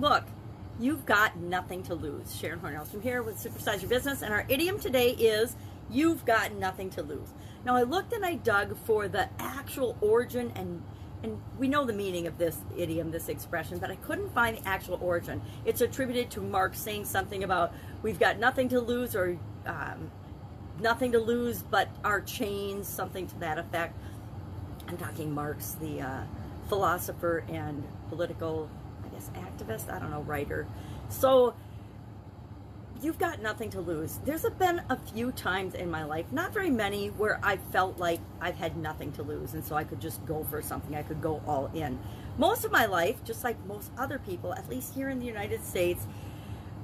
Look, you've got nothing to lose. Sharon Hornelstrom here with Supersize Your Business, and our idiom today is you've got nothing to lose. Now, I looked and I dug for the actual origin and and we know the meaning of this idiom, this expression, but I couldn't find the actual origin. It's attributed to Marx saying something about we've got nothing to lose or um, nothing to lose but our chains, something to that effect. I'm talking Marx, the uh, philosopher and political, I guess, activist, I don't know, writer. So you've got nothing to lose. There's been a few times in my life, not very many, where I felt like I've had nothing to lose, and so I could just go for something. I could go all in. Most of my life, just like most other people, at least here in the United States,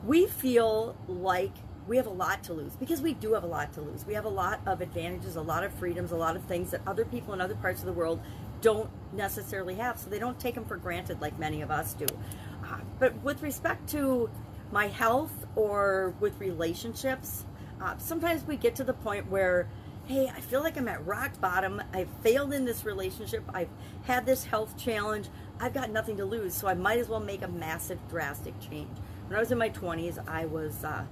we feel like we have a lot to lose because we do have a lot to lose. We have a lot of advantages, a lot of freedoms, a lot of things that other people in other parts of the world don't necessarily have. So they don't take them for granted like many of us do. Uh, but with respect to my health or with relationships, uh, sometimes we get to the point where, hey, I feel like I'm at rock bottom. I've failed in this relationship. I've had this health challenge. I've got nothing to lose, so I might as well make a massive, drastic change. When I was in my 20s, I was, uh,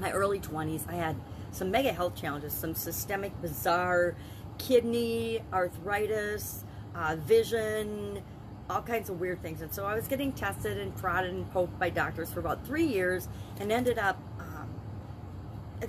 my early 20s, I had some mega health challenges, some systemic, bizarre kidney, arthritis, uh, vision, all kinds of weird things. And so I was getting tested and prodded and poked by doctors for about three years and ended up, um,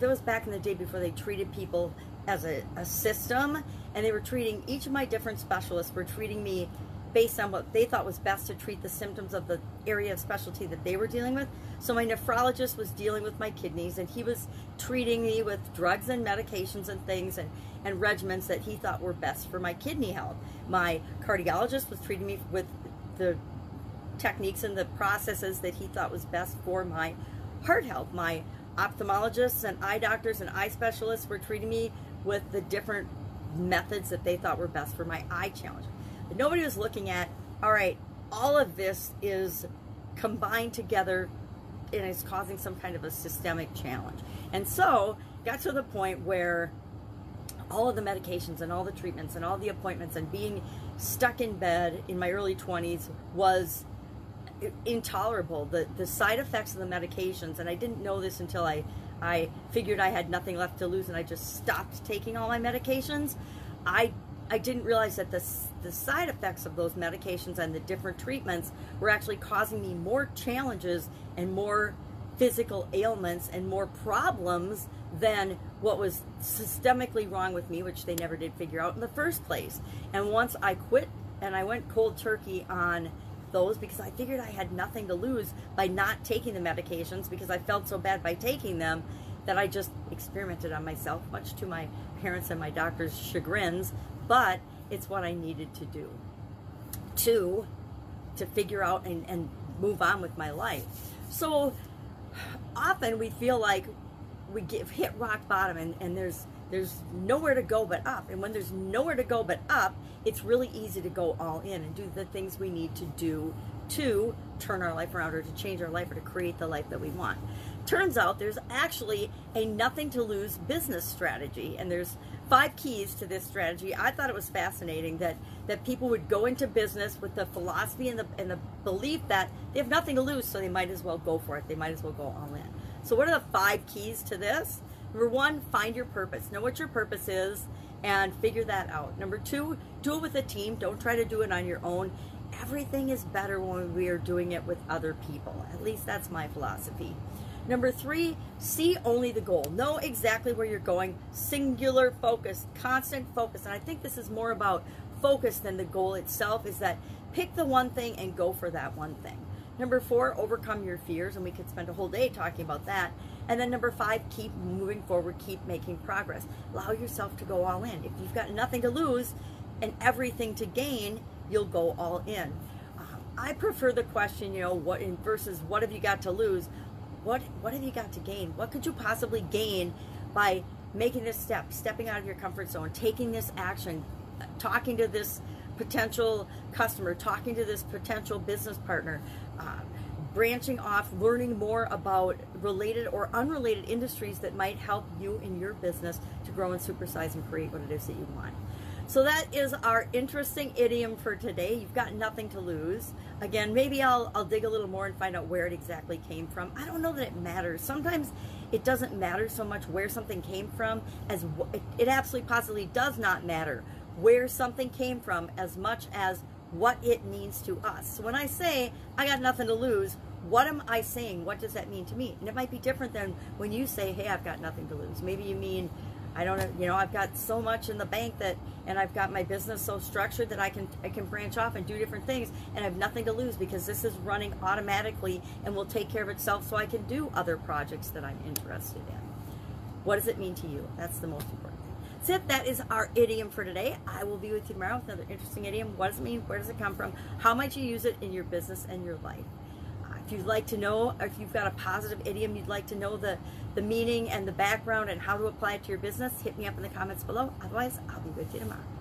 was back in the day before they treated people as a, a system and they were treating, each of my different specialists were treating me based on what they thought was best to treat the symptoms of the area of specialty that they were dealing with. So my nephrologist was dealing with my kidneys and he was treating me with drugs and medications and things and, and regimens that he thought were best for my kidney health. My cardiologist was treating me with the techniques and the processes that he thought was best for my heart health. My ophthalmologists and eye doctors and eye specialists were treating me with the different methods that they thought were best for my eye challenge. Nobody was looking at, all right, all of this is combined together and is causing some kind of a systemic challenge. And so got to the point where all of the medications and all the treatments and all the appointments and being stuck in bed in my early 20s was intolerable. The the side effects of the medications, and I didn't know this until I I figured I had nothing left to lose and I just stopped taking all my medications. I I didn't realize that the, the side effects of those medications and the different treatments were actually causing me more challenges and more physical ailments and more problems than what was systemically wrong with me, which they never did figure out in the first place. And once I quit and I went cold turkey on those because I figured I had nothing to lose by not taking the medications because I felt so bad by taking them that I just experimented on myself, much to my parents and my doctor's chagrins, but it's what I needed to do to to figure out and, and move on with my life. So often we feel like we get hit rock bottom and, and there's there's nowhere to go but up. And when there's nowhere to go but up, it's really easy to go all in and do the things we need to do to turn our life around or to change our life or to create the life that we want. Turns out there's actually a nothing to lose business strategy, and there's five keys to this strategy. I thought it was fascinating that that people would go into business with the philosophy and the and the belief that they have nothing to lose, so they might as well go for it. They might as well go all in. So, what are the five keys to this? Number one, find your purpose. Know what your purpose is and figure that out. Number two, do it with a team. Don't try to do it on your own. Everything is better when we are doing it with other people. At least that's my philosophy. Number three, see only the goal. Know exactly where you're going. Singular focus, constant focus. And I think this is more about focus than the goal itself, is that pick the one thing and go for that one thing. Number four, overcome your fears. And we could spend a whole day talking about that. And then number five, keep moving forward, keep making progress. Allow yourself to go all in. If you've got nothing to lose and everything to gain, you'll go all in. Um, I prefer the question, you know, what in versus what have you got to lose? What what have you got to gain? What could you possibly gain by making this step, stepping out of your comfort zone, taking this action, talking to this potential customer, talking to this potential business partner, uh, branching off, learning more about related or unrelated industries that might help you in your business to grow and supersize and create what it is that you want. So that is our interesting idiom for today. You've got nothing to lose. Again, maybe I'll, I'll dig a little more and find out where it exactly came from. I don't know that it matters. Sometimes it doesn't matter so much where something came from as it, it absolutely possibly does not matter where something came from as much as what it means to us. So when I say I got nothing to lose, what am I saying? What does that mean to me? And it might be different than when you say, hey, I've got nothing to lose. Maybe you mean, I don't you know, I've got so much in the bank that, and I've got my business so structured that I can, I can branch off and do different things and I have nothing to lose because this is running automatically and will take care of itself so I can do other projects that I'm interested in. What does it mean to you? That's the most important thing. That's it. That is our idiom for today. I will be with you tomorrow with another interesting idiom. What does it mean? Where does it come from? How might you use it in your business and your life? You'd like to know, or if you've got a positive idiom, you'd like to know the, the meaning and the background and how to apply it to your business, hit me up in the comments below. Otherwise, I'll be with you tomorrow.